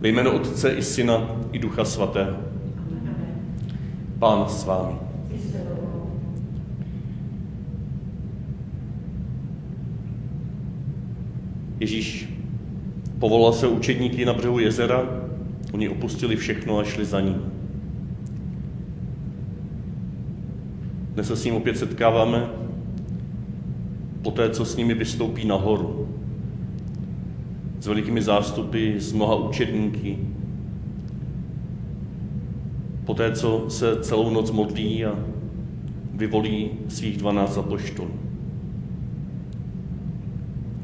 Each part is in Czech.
Ve jménu Otce i Syna i Ducha Svatého. Pán s vámi. Ježíš povolal se učedníky na břehu jezera, oni opustili všechno a šli za ním. Dnes se s ním opět setkáváme, poté, co s nimi vystoupí nahoru. S velikými zástupy, s mnoha učedníky. Poté, co se celou noc modlí a vyvolí svých dvanáct apoštolů.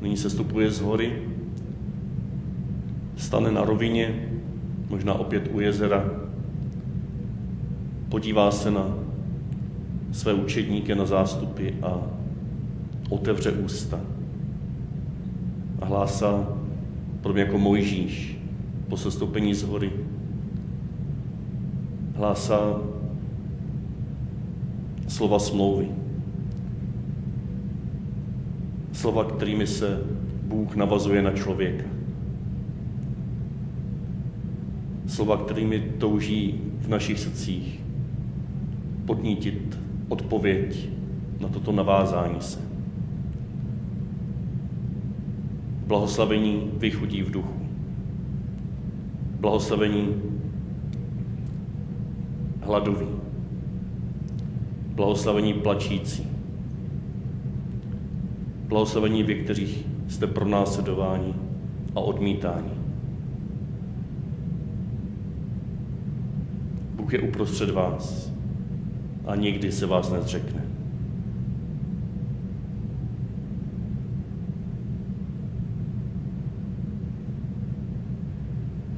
Nyní se stupuje z hory, stane na rovině, možná opět u jezera, podívá se na své učedníky, na zástupy a otevře ústa. A hlásá, podobně jako Mojžíš, po sestoupení z hory, hlásá slova smlouvy. Slova, kterými se Bůh navazuje na člověka. Slova, kterými touží v našich srdcích podnítit odpověď na toto navázání se. Blahoslavení vychudí v duchu. Blahoslavení hladoví. Blahoslavení plačící. Blahoslavení vy, kteří jste pronásledováni a odmítáni. Bůh je uprostřed vás a nikdy se vás nezřekne.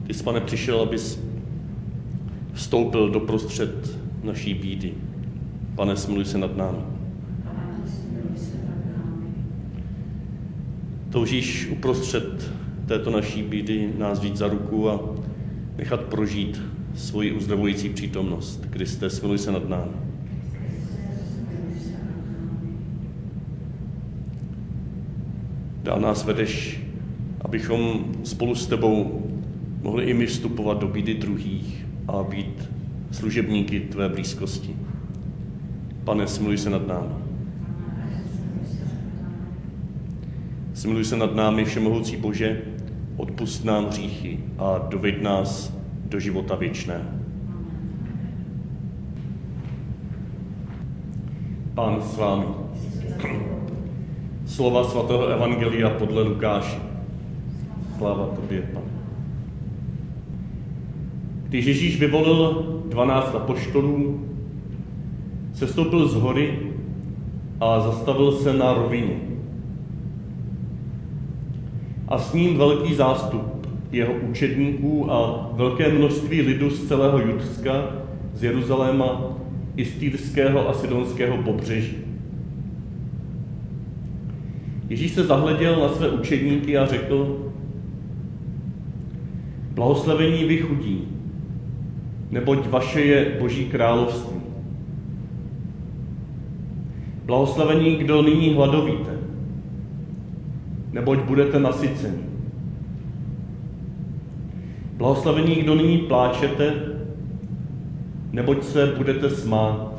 Ty jsi, pane, přišel, abys vstoupil do prostřed naší bídy. Pane, smiluj se nad námi. Toužíš uprostřed této naší bídy nás vzít za ruku a nechat prožít svoji uzdravující přítomnost. Kriste, smiluj se nad námi. Dál nás vedeš, abychom spolu s tebou mohli i my vstupovat do bídy druhých a být služebníky tvé blízkosti. Pane, smiluj se nad námi. Smiluj se nad námi, Všemohoucí Bože, odpust nám hříchy a doveď nás do života věčného. Pán s vámi. Slova svatého Evangelia podle Lukáše. Sláva tobě, Pane. Když Ježíš vyvolil dvanáct apoštolů, sestoupil z hory a zastavil se na rovině. A s ním velký zástup jeho učedníků a velké množství lidu z celého Judska, z Jeruzaléma i z Týrského a Sidonského pobřeží. Ježíš se zahleděl na své učedníky a řekl, blahoslavení vy chudí, neboť vaše je Boží království. Blahoslavení, kdo nyní hladovíte, neboť budete nasyceni. Blahoslavení, kdo nyní pláčete, neboť se budete smát.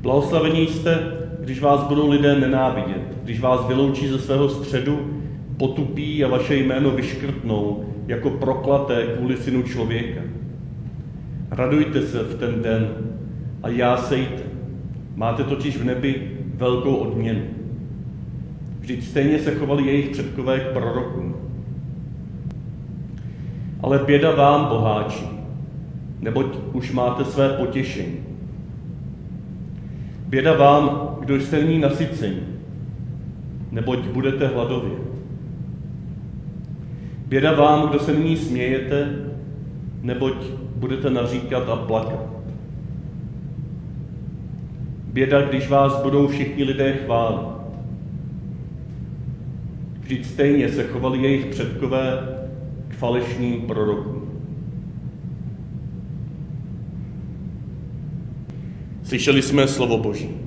Blahoslavení jste, když vás budou lidé nenávidět, když vás vyloučí ze svého středu, potupí a vaše jméno vyškrtnou jako proklaté kvůli synu člověka. Radujte se v ten den a jásejte. Máte totiž v nebi velkou odměnu. Vždyť stejně se chovali jejich předkové k prorokům. Ale běda vám, boháči, neboť už máte své potěšení. Běda vám, kdo jste nyní nasyceni, neboť budete hladovět. Běda vám, kdo se nyní smějete, neboť budete naříkat a plakat. Běda, když vás budou všichni lidé chválit. Vždyť stejně se chovali jejich předkové k falešným prorokům. Slyšeli jsme slovo Boží.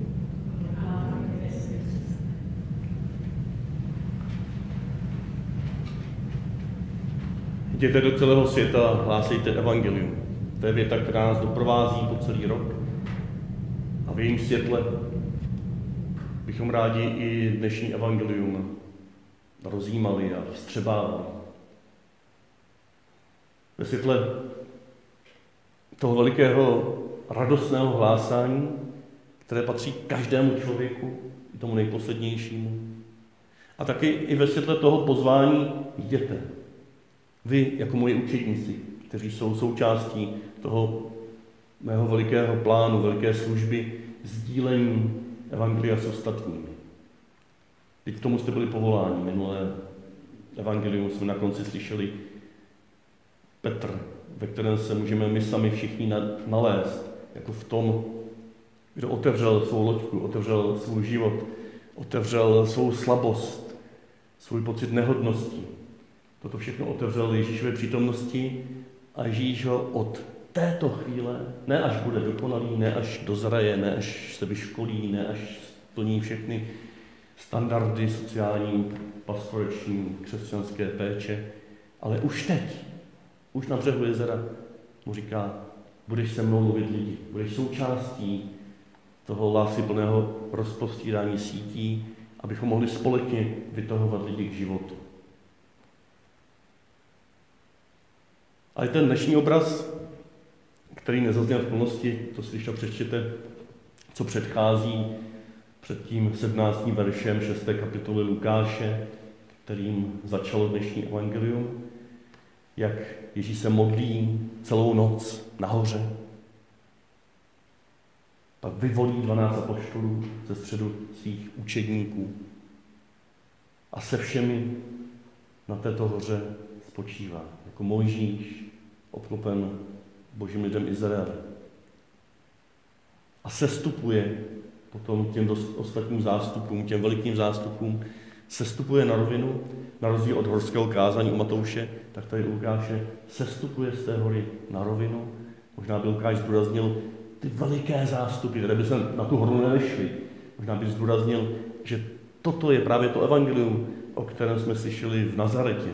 Jděte do celého světa, hlásejte evangelium. To je věta, která nás doprovází po celý rok. A v jejím světle bychom rádi i dnešní evangelium rozjímali a vstřebávali. Ve světle toho velikého radostného hlásání, které patří každému člověku, tomu nejposlednějšímu. A taky i ve světle toho pozvání jděte. Vy, jako moji učedníci, kteří jsou součástí toho mého velikého plánu, veliké služby, sdílení Evangelia s ostatními. Teď k tomu jste byli povoláni. Minulé Evangelium jsme na konci slyšeli Petr, ve kterém se můžeme my sami všichni nalézt, jako v tom, kdo otevřel svou loďku, otevřel svůj život, otevřel svou slabost, svůj pocit nehodnosti. Toto všechno otevřel Ježíšové přítomnosti a Ježíš ho od této chvíle, ne až bude dokonalý, ne až dozraje, ne až se vyškolí, ne až splní všechny standardy sociální, pastoreční, křesťanské péče, ale už teď, už na břehu jezera mu říká, budeš se mnou mluvit lidi, budeš součástí toho láskyplného rozpostírání sítí, abychom mohli společně vytahovat lidi k životu. Ale ten dnešní obraz, který nezazněl v plnosti, to si když to přečtěte, co předchází před tím 17. veršem 6. kapitoly Lukáše, kterým začalo dnešní evangelium, jak Ježíš se modlí celou noc nahoře. Pak vyvolí 12 apoštolů ze středu svých učedníků a se všemi na této hoře spočívá, jako Mojžíš, obklopen božím lidem Izraele. A sestupuje potom těm ostatním zástupům, těm velikým zástupům, sestupuje na rovinu, na rozdíl od horského kázání u Matouše, tak tady u Lukáše sestupuje z té hory na rovinu. Možná by Lukáš zdůraznil ty veliké zástupy, které by se na tu horu nevešly. Možná by zdůraznil, že toto je právě to evangelium, o kterém jsme slyšeli v Nazaretě.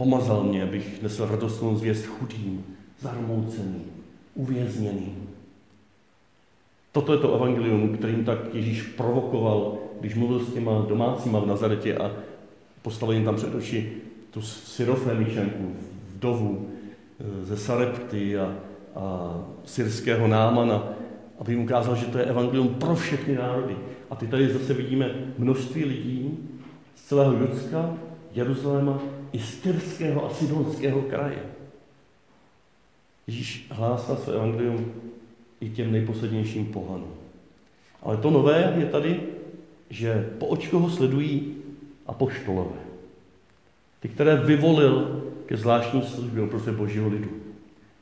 Pomazal mě, abych nesl radostnou zvěst chudým, zarmouceným, uvězněným. Toto je to evangelium, kterým tak Ježíš provokoval, když mluvil s těma domácíma v Nazaretě a postavil jim tam před oči tu syrofemičenku, vdovu eh, ze Sarepty a, a syrského námana, aby jim ukázal, že to je evangelium pro všechny národy. A ty tady zase vidíme množství lidí z celého Judska, Jeruzaléma i z Tyrského a Sidonského kraje. Ježíš hlásá své evangelium i těm nejposlednějším pohanům. Ale to nové je tady, že po očku ho sledují apoštolové. Ty, které vyvolil ke zvláštní službě oproti božího lidu.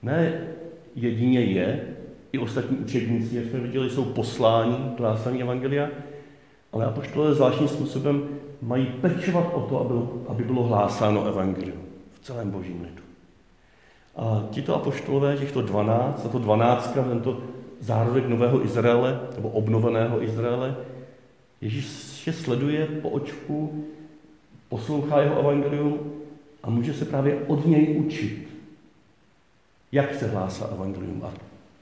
Ne jedině je, i ostatní učedníci, jak jsme viděli, jsou posláni k hlásání Evangelia, ale apoštolové zvláštním způsobem mají pečovat o to, aby, aby bylo hlásáno Evangelium v celém božím lidu. A tito apoštolové, těchto dvanáct, a to dvanáctka, tento zárodek nového Izraele, nebo obnoveného Izraele, Ježíš je sleduje po očku, poslouchá jeho evangelium a může se právě od něj učit, jak se hlásá evangelium a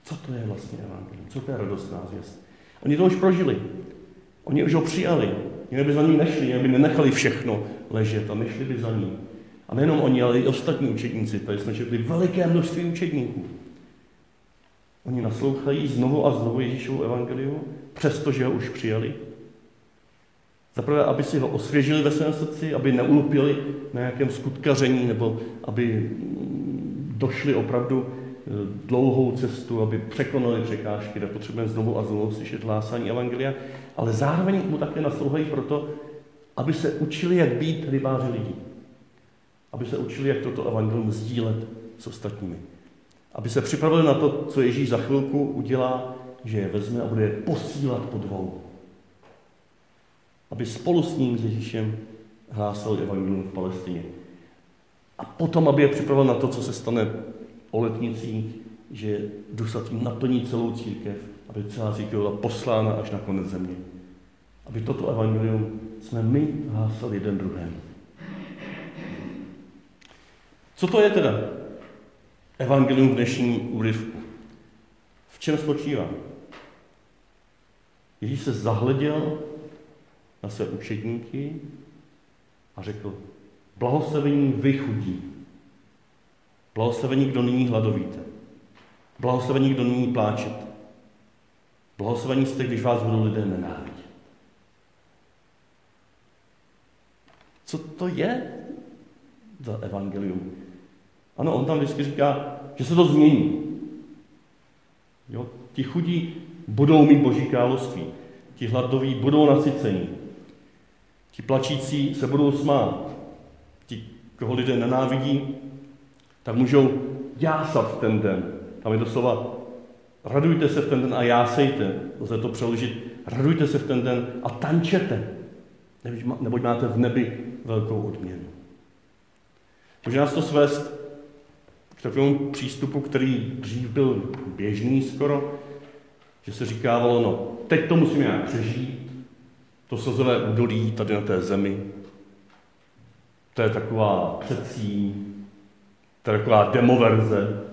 co to je vlastně evangelium, co to je radostná zvěst. Oni to už prožili, oni už ho přijali, jinak by za ním nešli, jinak by nenechali všechno ležet a nešli by za ním. A nejenom oni, ale i ostatní učedníci. Tady jsme četli veliké množství učedníků. Oni naslouchají znovu a znovu Ježíšovu evangeliu, přestože ho už přijali. Zaprvé, aby si ho osvěžili ve svém srdci, aby neulupili na nějakém skutkaření, nebo aby došli opravdu dlouhou cestu, aby překonali překážky, kde potřebujeme znovu a znovu slyšet hlásání Evangelia, ale zároveň mu také naslouchají proto, aby se učili, jak být rybáři lidí aby se učili, jak toto evangelium sdílet s ostatními. Aby se připravili na to, co Ježíš za chvilku udělá, že je vezme a bude je posílat po dvou. Aby spolu s ním, s Ježíšem, hlásal evangelium v Palestině. A potom, aby je připravil na to, co se stane o letnicích, že Duch Svatý naplní celou církev, aby celá církev byla poslána až na konec země. Aby toto evangelium jsme my hlásali jeden druhému. Co to je teda? Evangelium v dnešním úryvku. V čem spočívá? Ježíš se zahleděl na své učedníky a řekl, blahoslavení vy chudí, blahoslavení, kdo nyní hladovíte, blahoslavení, kdo nyní pláčete, blahoslavení jste, když vás budou lidé nenávidět. Co to je za evangelium? Ano, on tam vždycky říká, že se to změní. Jo? Ti chudí budou mít boží království. Ti hladoví budou nasycení. Ti plačící se budou smát. Ti, koho lidé nenávidí, tak můžou jásat v ten den. Tam je doslova radujte se v ten den a jásejte. Lze to přeložit. Radujte se v ten den a tančete. Neboť máte v nebi velkou odměnu. Může nás to svést k takovému přístupu, který dřív byl běžný skoro, že se říkávalo, no, teď to musíme nějak přežít, to slzové údolí tady na té zemi, to je taková předsí, to je taková demoverze.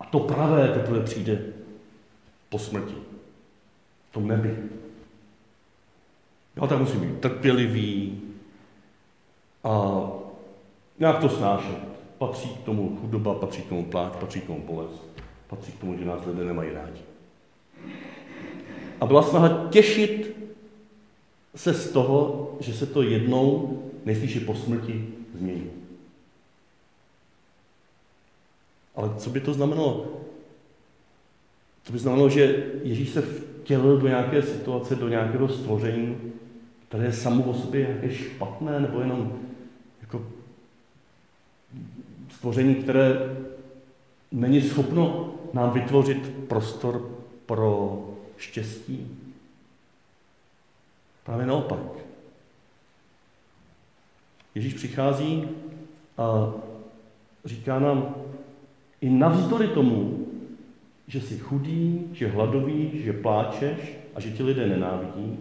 A to pravé teprve přijde po smrti. V tom nebi. Jo, tak musí být trpělivý a nějak to snášet. Patří k tomu chudoba, patří k tomu pláč, patří k tomu bolest, patří k tomu, že nás lidé nemají rádi. A byla snaha těšit se z toho, že se to jednou, nejspíše po smrti, změní. Ale co by to znamenalo? To by znamenalo, že Ježíš se vtělil do nějaké situace, do nějakého stvoření, které je samo o sobě nějaké špatné, nebo jenom jako stvoření, které není schopno nám vytvořit prostor pro štěstí. Právě naopak. Ježíš přichází a říká nám, i navzdory tomu, že jsi chudý, že hladový, že pláčeš a že ti lidé nenávidí,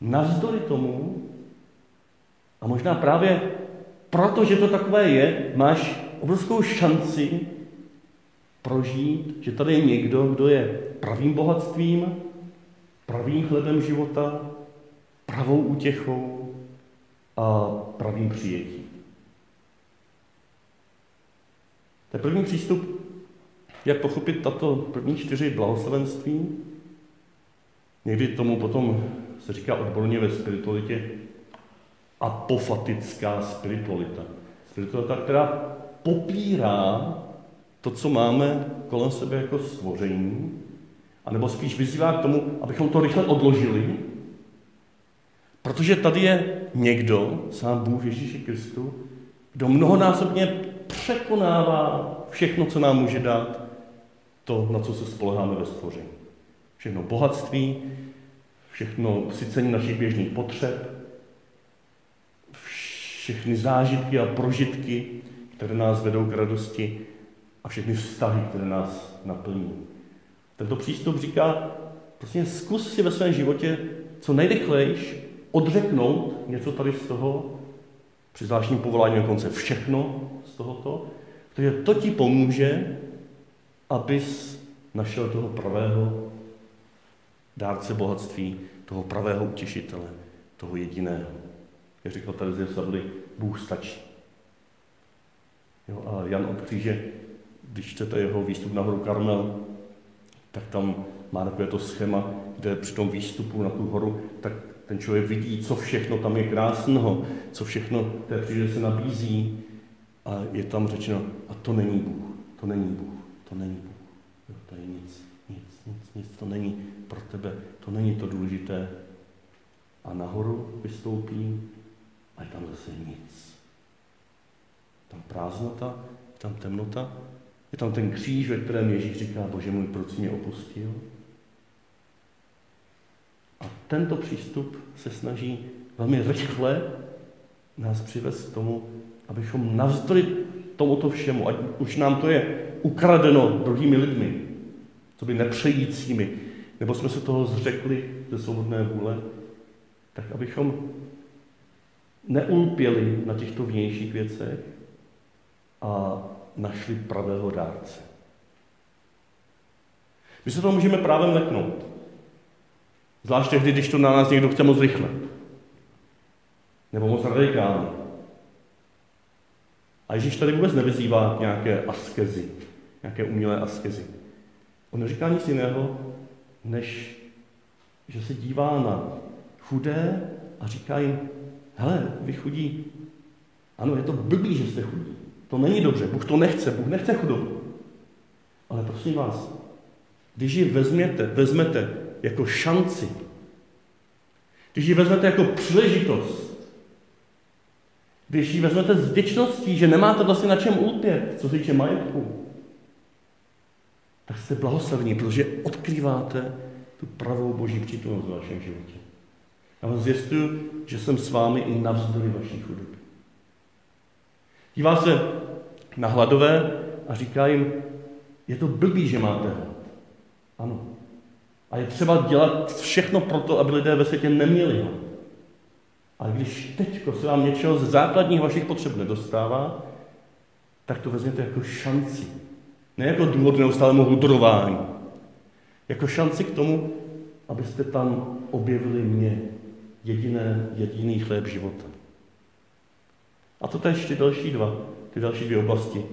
navzdory tomu, a možná právě proto, že to takové je, máš obrovskou šanci prožít, že tady je někdo, kdo je pravým bohatstvím, pravým chlebem života, pravou útěchou a pravým přijetím. Je první přístup, jak pochopit tato první čtyři blahoslavenství. Někdy tomu potom se říká odborně ve spiritualitě apofatická spiritualita. Spiritualita, která popírá to, co máme kolem sebe jako stvoření, anebo spíš vyzývá k tomu, abychom to rychle odložili, protože tady je někdo, sám Bůh Ježíši Kristu, kdo mnohonásobně překonává všechno, co nám může dát, to, na co se spoleháme ve stvoření. Všechno bohatství, všechno sycení našich běžných potřeb, všechny zážitky a prožitky, které nás vedou k radosti a všechny vztahy, které nás naplní. Tento přístup říká, prostě zkus si ve svém životě co nejrychlejš odřeknout něco tady z toho, při zvláštním povolání dokonce všechno z tohoto, protože to ti pomůže, abys našel toho pravého dárce bohatství, toho pravého utěšitele, toho jediného. Jak říkal ze Sadly, Bůh stačí. Jo, a Jan od kříže, když čtete jeho výstup na horu Karmel, tak tam má takové to schéma, kde při tom výstupu na tu horu, tak ten člověk vidí, co všechno tam je krásného, co všechno té přírodě se nabízí. A je tam řečeno, a to není Bůh, to není Bůh, to není Bůh. Jo, to je nic, nic, nic, nic, to není pro tebe, to není to důležité. A nahoru vystoupí a je tam zase nic. Tam prázdnota, je tam temnota, je tam ten kříž, ve kterém Ježíš říká, Bože můj, proč mě opustil? Tento přístup se snaží velmi rychle nás přivést k tomu, abychom navzdory tomuto všemu, ať už nám to je ukradeno druhými lidmi, co by nepřejícími, nebo jsme se toho zřekli ze svobodné vůle, tak abychom neulpěli na těchto vnějších věcech, a našli pravého dárce. My se to můžeme právem leknout. Zvlášť tehdy, když to na nás někdo chce moc rychle. Nebo moc radikálně. A Ježíš tady vůbec nevyzývá nějaké askezi, nějaké umělé askezi. On neříká nic jiného, než že se dívá na chudé a říká jim, hele, vy chudí, ano, je to blbý, že jste chudí. To není dobře, Bůh to nechce, Bůh nechce chudobu. Ale prosím vás, když ji vezměte, vezmete jako šanci, když ji vezmete jako příležitost, když ji vezmete s vděčností, že nemáte vlastně na čem ulpět, co se týče majetku, tak jste blahoslavní, protože odkrýváte tu pravou boží přítomnost v vašem životě. Já vám zjistuju, že jsem s vámi i navzdory vaší chudoby. Dívá se na hladové a říká jim, je to blbý, že máte hlad. Ano. A je třeba dělat všechno pro to, aby lidé ve světě neměli hlad. A když teď se vám něčeho z základních vašich potřeb nedostává, tak to vezměte jako šanci. Ne jako důvod neustálému hudrování. Jako šanci k tomu, abyste tam objevili mě, jediné, jediný chléb života. A to tež ty další dva, ty další dvě oblasti.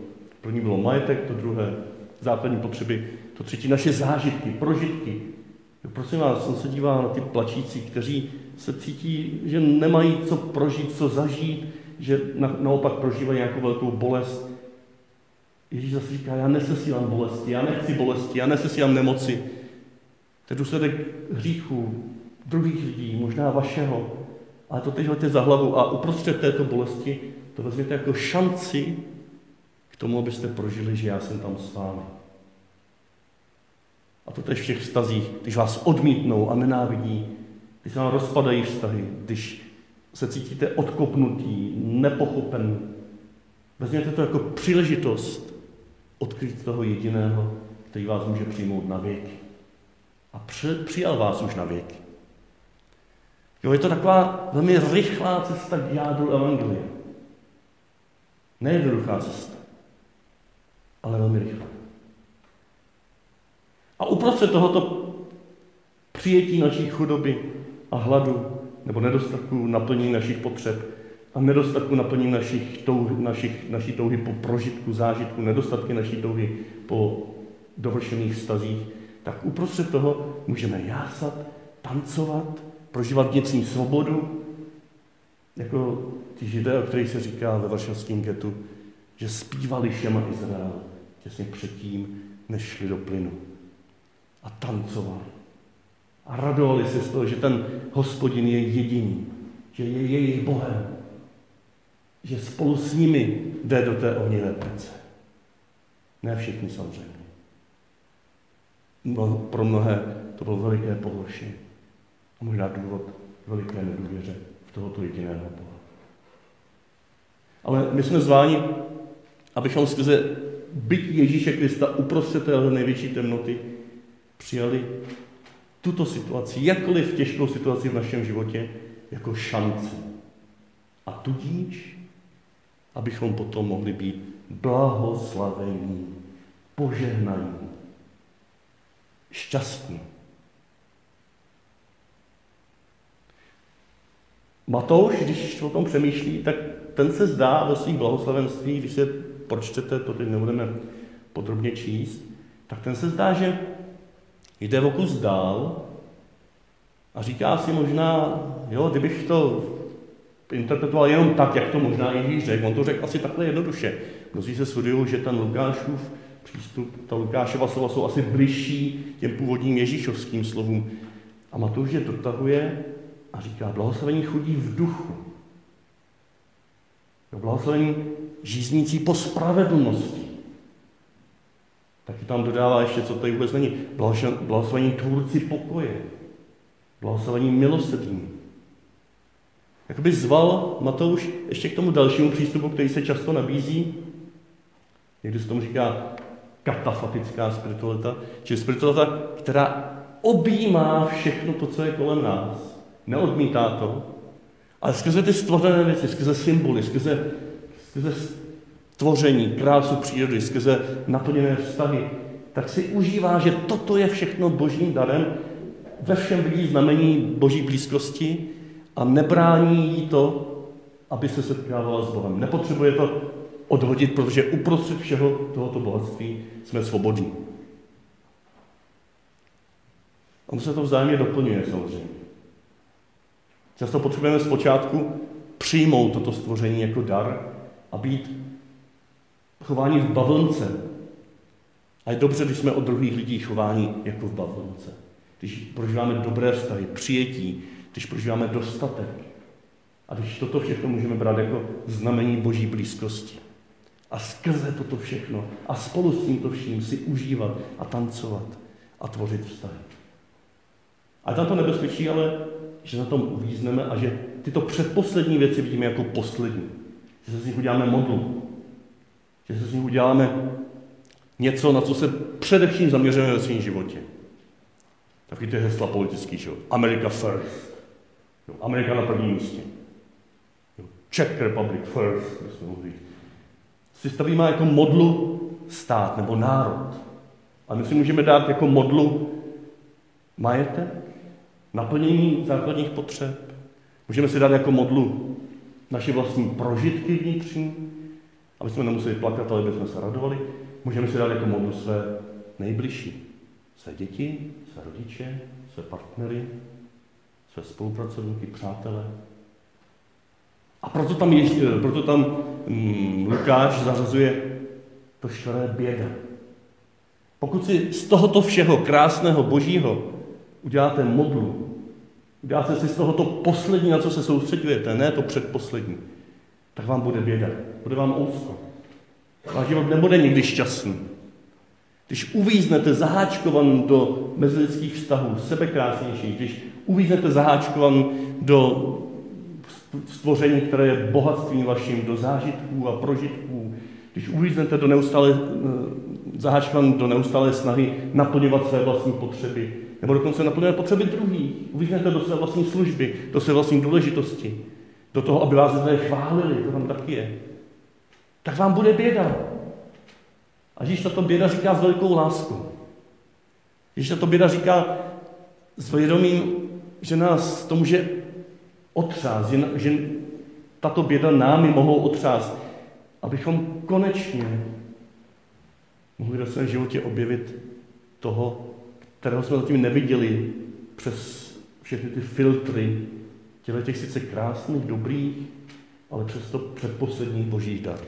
První bylo majetek, to druhé základní potřeby, to třetí naše zážitky, prožitky. Prosím vás, jsem se díval na ty plačící, kteří se cítí, že nemají co prožít, co zažít, že na, naopak prožívají nějakou velkou bolest. Ježíš zase říká, já nesesílám bolesti, já nechci bolesti, já nesesílám nemoci. To je důsledek hříchu druhých lidí, možná vašeho. Ale to teď hoďte za hlavu a uprostřed této bolesti to vezměte jako šanci k tomu, abyste prožili, že já jsem tam s vámi. A to tež v těch vztazích, když vás odmítnou a nenávidí, když vám rozpadají vztahy, když se cítíte odkopnutí, nepochopen, vezměte to jako příležitost odkryt toho jediného, který vás může přijmout na věky. A přijal vás už na věky. Jo, je to taková velmi rychlá cesta k jádru Evangelia. Nejednoduchá cesta, ale velmi rychlá. A uprostřed tohoto přijetí naší chudoby a hladu nebo nedostatku naplnění našich potřeb a nedostatku naplnění našich touh, našich, naší touhy po prožitku, zážitku, nedostatky naší touhy po dovršených stazích, tak uprostřed toho můžeme jásat, tancovat, prožívat vnitřní svobodu, jako ti židé, o kterých se říká ve varšavském getu, že zpívali Šema Izrael těsně předtím, než šli do plynu. A tancovali. A radovali se z toho, že ten hospodin je jediný, že je jejich Bohem, že spolu s nimi jde do té ohnivé pece. Ne všichni samozřejmě. Pro mnohé to bylo veliké pohoršení. A možná důvod veliké nedůvěře v tohoto jediného Boha. Ale my jsme zváni, abychom skrze byť Ježíše Krista uprostřed téhle největší temnoty přijali tuto situaci, jakkoliv těžkou situaci v našem životě, jako šanci. A tudíž, abychom potom mohli být blahoslavení, požehnaní, šťastní. Matouš, když o tom přemýšlí, tak ten se zdá ve svých blahoslavenstvích, když se pročtete, to teď nebudeme podrobně číst, tak ten se zdá, že jde o kus dál a říká si možná, jo, kdybych to interpretoval jenom tak, jak to možná Ježíš řekl, on to řekl asi takhle jednoduše. Mnozí se shodují, že ten Lukášův přístup, ta Lukášova slova jsou asi bližší těm původním Ježíšovským slovům. A Matouš je dotahuje a říká, blahoslavení chudí v duchu. Jo, blahoslavení žíznící po spravedlnosti. Taky tam dodává ještě, co tady vůbec není. Blahoslavení tvůrci pokoje. Blahoslavení milosrdní. Jakoby zval Matouš ještě k tomu dalšímu přístupu, který se často nabízí. Někdy se tomu říká katafatická spiritualita, čili spiritualita, která objímá všechno to, co je kolem nás neodmítá to, ale skrze ty stvořené věci, skrze symboly, skrze, skrze tvoření, krásu přírody, skrze naplněné vztahy, tak si užívá, že toto je všechno božím darem, ve všem vidí znamení boží blízkosti a nebrání jí to, aby se setkávala s Bohem. Nepotřebuje to odhodit, protože uprostřed všeho tohoto bohatství jsme svobodní. Ono se to vzájemně doplňuje samozřejmě. Často potřebujeme zpočátku přijmout toto stvoření jako dar a být chování v bavlnce. A je dobře, když jsme od druhých lidí chování jako v bavlnce. Když prožíváme dobré vztahy, přijetí, když prožíváme dostatek. A když toto všechno můžeme brát jako znamení boží blízkosti. A skrze toto všechno a spolu s tímto vším si užívat a tancovat a tvořit vztahy. A tam to nebezpečí, ale že na tom uvízneme a že tyto předposlední věci vidíme jako poslední. Že se z nich uděláme modlu. Že se z nich uděláme něco, na co se především zaměřujeme ve svém životě. Taky ty hesla politický život. America first. Jo, Amerika na prvním místě. Jo, Czech Republic first, bychom mohli Si stavíme jako modlu stát nebo národ. A my si můžeme dát jako modlu majetek, naplnění základních potřeb. Můžeme si dát jako modlu naše vlastní prožitky vnitřní, aby jsme nemuseli plakat, ale bychom se radovali. Můžeme si dát jako modlu své nejbližší, své děti, své rodiče, své partnery, své spolupracovníky, přátele. A proto tam, ještě, proto tam mm, Lukáš zařazuje to švaré běda. Pokud si z tohoto všeho krásného božího uděláte modlu, uděláte si z toho to poslední, na co se soustředujete, ne to předposlední, tak vám bude běda, bude vám úzko. Váš život nebude nikdy šťastný. Když uvíznete zaháčkovan do mezilidských vztahů, sebekrásnějších, když uvíznete zaháčkovan do stvoření, které je bohatstvím vaším, do zážitků a prožitků, když uvíznete do neustále, eh, zaháčkovan do neustále snahy naplňovat své vlastní potřeby, nebo dokonce naplňovat potřeby druhých. Uvíznete do své vlastní služby, do své vlastní důležitosti, do toho, aby vás lidé chválili, to tam taky je. Tak vám bude běda. A když tato běda říká s velikou láskou. Když tato běda říká s vědomím, že nás to může otřást, že, že tato běda námi mohou otřást, abychom konečně mohli ve svém životě objevit toho, kterého jsme zatím neviděli přes všechny ty filtry těle těch sice krásných, dobrých, ale přesto předposledních božích dar.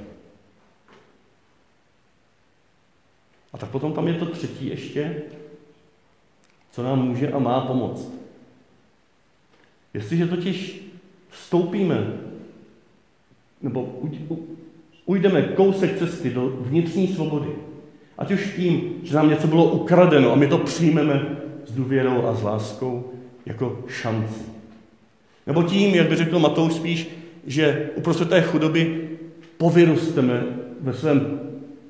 A tak potom tam je to třetí ještě, co nám může a má pomoct. Jestliže totiž vstoupíme, nebo ujdeme kousek cesty do vnitřní svobody, Ať už tím, že nám něco bylo ukradeno a my to přijmeme s důvěrou a s láskou jako šanci. Nebo tím, jak by řekl Matouš spíš, že uprostřed té chudoby povyrosteme ve svém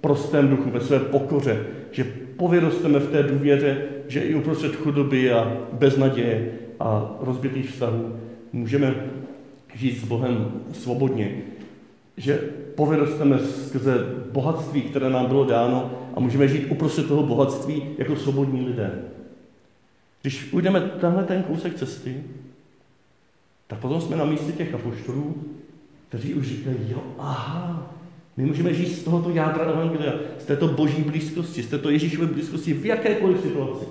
prostém duchu, ve své pokoře, že povyrosteme v té důvěře, že i uprostřed chudoby a beznaděje a rozbitých vztahů můžeme žít s Bohem svobodně, že povyrosteme skrze bohatství, které nám bylo dáno a můžeme žít uprostřed toho bohatství jako svobodní lidé. Když ujdeme tenhle ten kousek cesty, tak potom jsme na místě těch apoštolů, kteří už říkají, jo, aha, my můžeme žít z tohoto jádra Evangelia, z této boží blízkosti, z této Ježíšové blízkosti v jakékoliv situaci.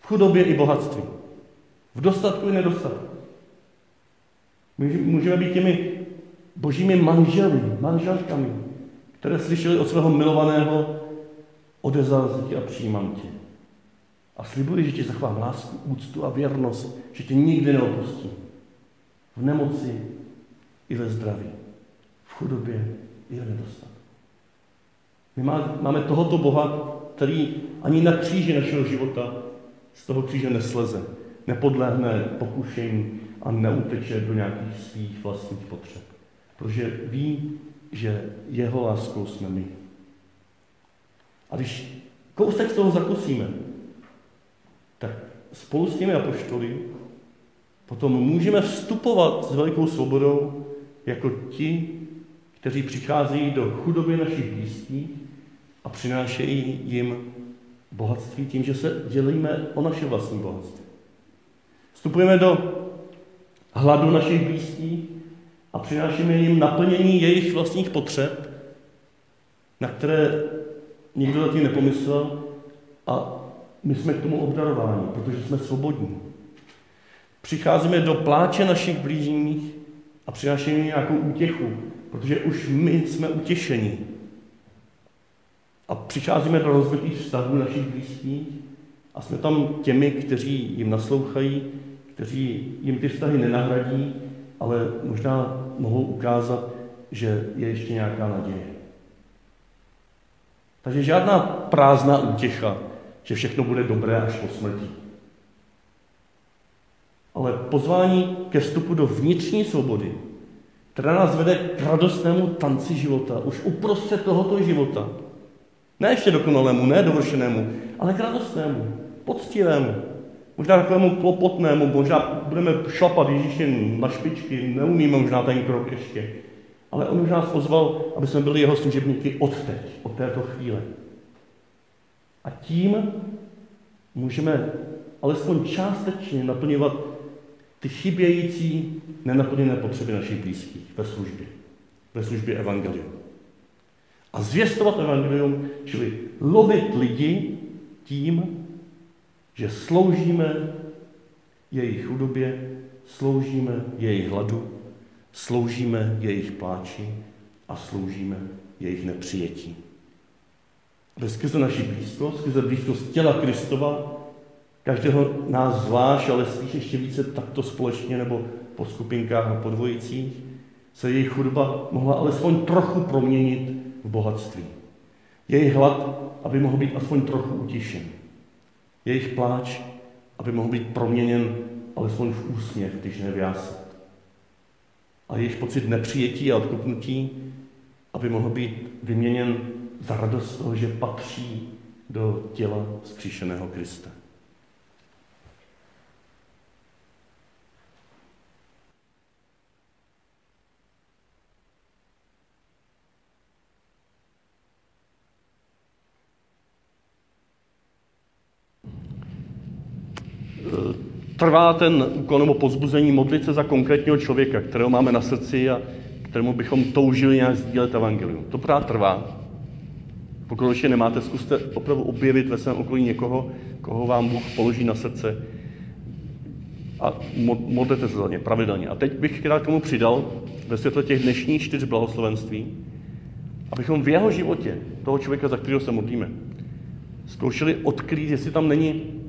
V chudobě i bohatství. V dostatku i nedostatku. My můžeme být těmi božími manželi, manželkami, které slyšeli od svého milovaného odezal a přijímám tě. A slibuji, že ti zachovám lásku, úctu a věrnost, že tě nikdy neopustím. V nemoci i ve zdraví, v chudobě i v nedostatku. My máme tohoto Boha, který ani na kříži našeho života z toho kříže nesleze, nepodlehne pokušení a neuteče do nějakých svých vlastních potřeb protože ví, že jeho láskou jsme my. A když kousek z toho zakusíme, tak spolu s těmi apoštoly potom můžeme vstupovat s velikou svobodou jako ti, kteří přicházejí do chudoby našich blízkých a přinášejí jim bohatství tím, že se dělíme o naše vlastní bohatství. Vstupujeme do hladu našich blízkých a přinášíme jim naplnění jejich vlastních potřeb, na které nikdo zatím nepomyslel a my jsme k tomu obdarováni, protože jsme svobodní. Přicházíme do pláče našich blížních a přinášíme nějakou útěchu, protože už my jsme utěšení. A přicházíme do rozbitých vztahů našich blízkých a jsme tam těmi, kteří jim naslouchají, kteří jim ty vztahy nenahradí, ale možná mohou ukázat, že je ještě nějaká naděje. Takže žádná prázdná útěcha, že všechno bude dobré až po smrti. Ale pozvání ke vstupu do vnitřní svobody, která nás vede k radostnému tanci života, už uprostřed tohoto života. Ne ještě dokonalému, ne dovršenému, ale k radostnému, poctivému, možná takovému klopotnému, možná budeme šlapat Ježíši na špičky, neumíme možná ten krok ještě. Ale on už nás pozval, aby jsme byli jeho služebníky od teď, od této chvíle. A tím můžeme alespoň částečně naplňovat ty chybějící, nenaplněné potřeby našich blízkých ve službě, ve službě Evangelium. A zvěstovat Evangelium, čili lovit lidi tím, že sloužíme jejich chudobě, sloužíme jejich hladu, sloužíme jejich pláči a sloužíme jejich nepřijetí. Skrze naší blízkost, skrze blízkost těla Kristova, každého nás zvlášť, ale spíš ještě více takto společně nebo po skupinkách a po dvojicích, se jejich chudoba mohla alespoň trochu proměnit v bohatství. Jejich hlad, aby mohl být aspoň trochu utišen. Jejich pláč, aby mohl být proměněn alespoň v úsměv, když ne v jásek. A jejich pocit nepřijetí a odkupnutí, aby mohl být vyměněn za radost toho, že patří do těla zkříšeného Krista. Trvá ten úkol nebo pozbuzení modlit se za konkrétního člověka, kterého máme na srdci a kterému bychom toužili nějak sdílet evangelium. To právě trvá. Pokud ještě nemáte, zkuste opravdu objevit ve svém okolí někoho, koho vám Bůh položí na srdce a modlete se za ně pravidelně. A teď bych k tomu přidal ve světle těch dnešních čtyř blahoslovenství, abychom v jeho životě, toho člověka, za kterého se modlíme, zkoušeli odkrýt, jestli tam není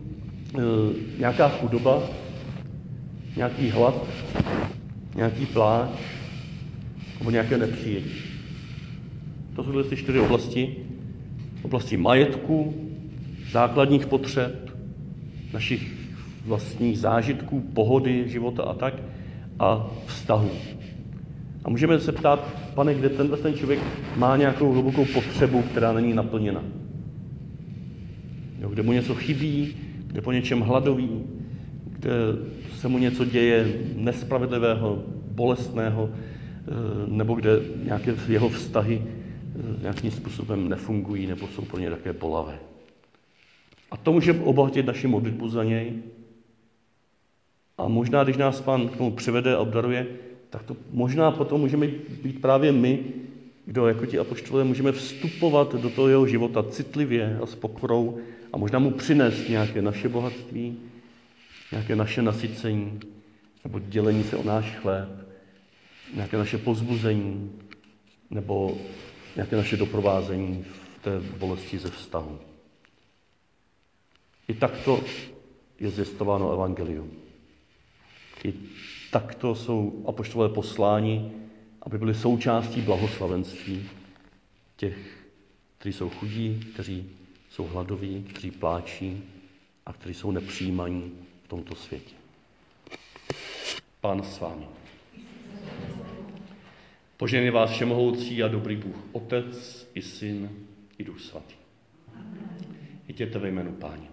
nějaká chudoba, nějaký hlad, nějaký pláč nebo nějaké nepřijetí. To jsou ty čtyři oblasti. Oblasti majetku, základních potřeb, našich vlastních zážitků, pohody, života a tak, a vztahu. A můžeme se ptát, pane, kde tenhle ten člověk má nějakou hlubokou potřebu, která není naplněna. Jo, kde mu něco chybí, je po něčem hladový, kde se mu něco děje nespravedlivého, bolestného, eh, nebo kde nějaké jeho vztahy eh, nějakým způsobem nefungují nebo jsou pro ně také bolavé. A to může obohatit naši modlitbu za něj. A možná, když nás pán k tomu přivede a obdaruje, tak to možná potom můžeme být právě my, kdo jako ti apoštolé můžeme vstupovat do toho jeho života citlivě a s pokorou a možná mu přinést nějaké naše bohatství, nějaké naše nasycení, nebo dělení se o náš chléb, nějaké naše pozbuzení, nebo nějaké naše doprovázení v té bolesti ze vztahu. I takto je zjistováno evangelium. I takto jsou apoštolé posláni, aby byli součástí blahoslavenství těch, kteří jsou chudí, kteří jsou hladoví, kteří pláčí a kteří jsou nepřijímaní v tomto světě. Pán s vámi. Požený vás všemohoucí a dobrý Bůh, Otec i Syn i Duch Svatý. Jděte ve jménu Páně.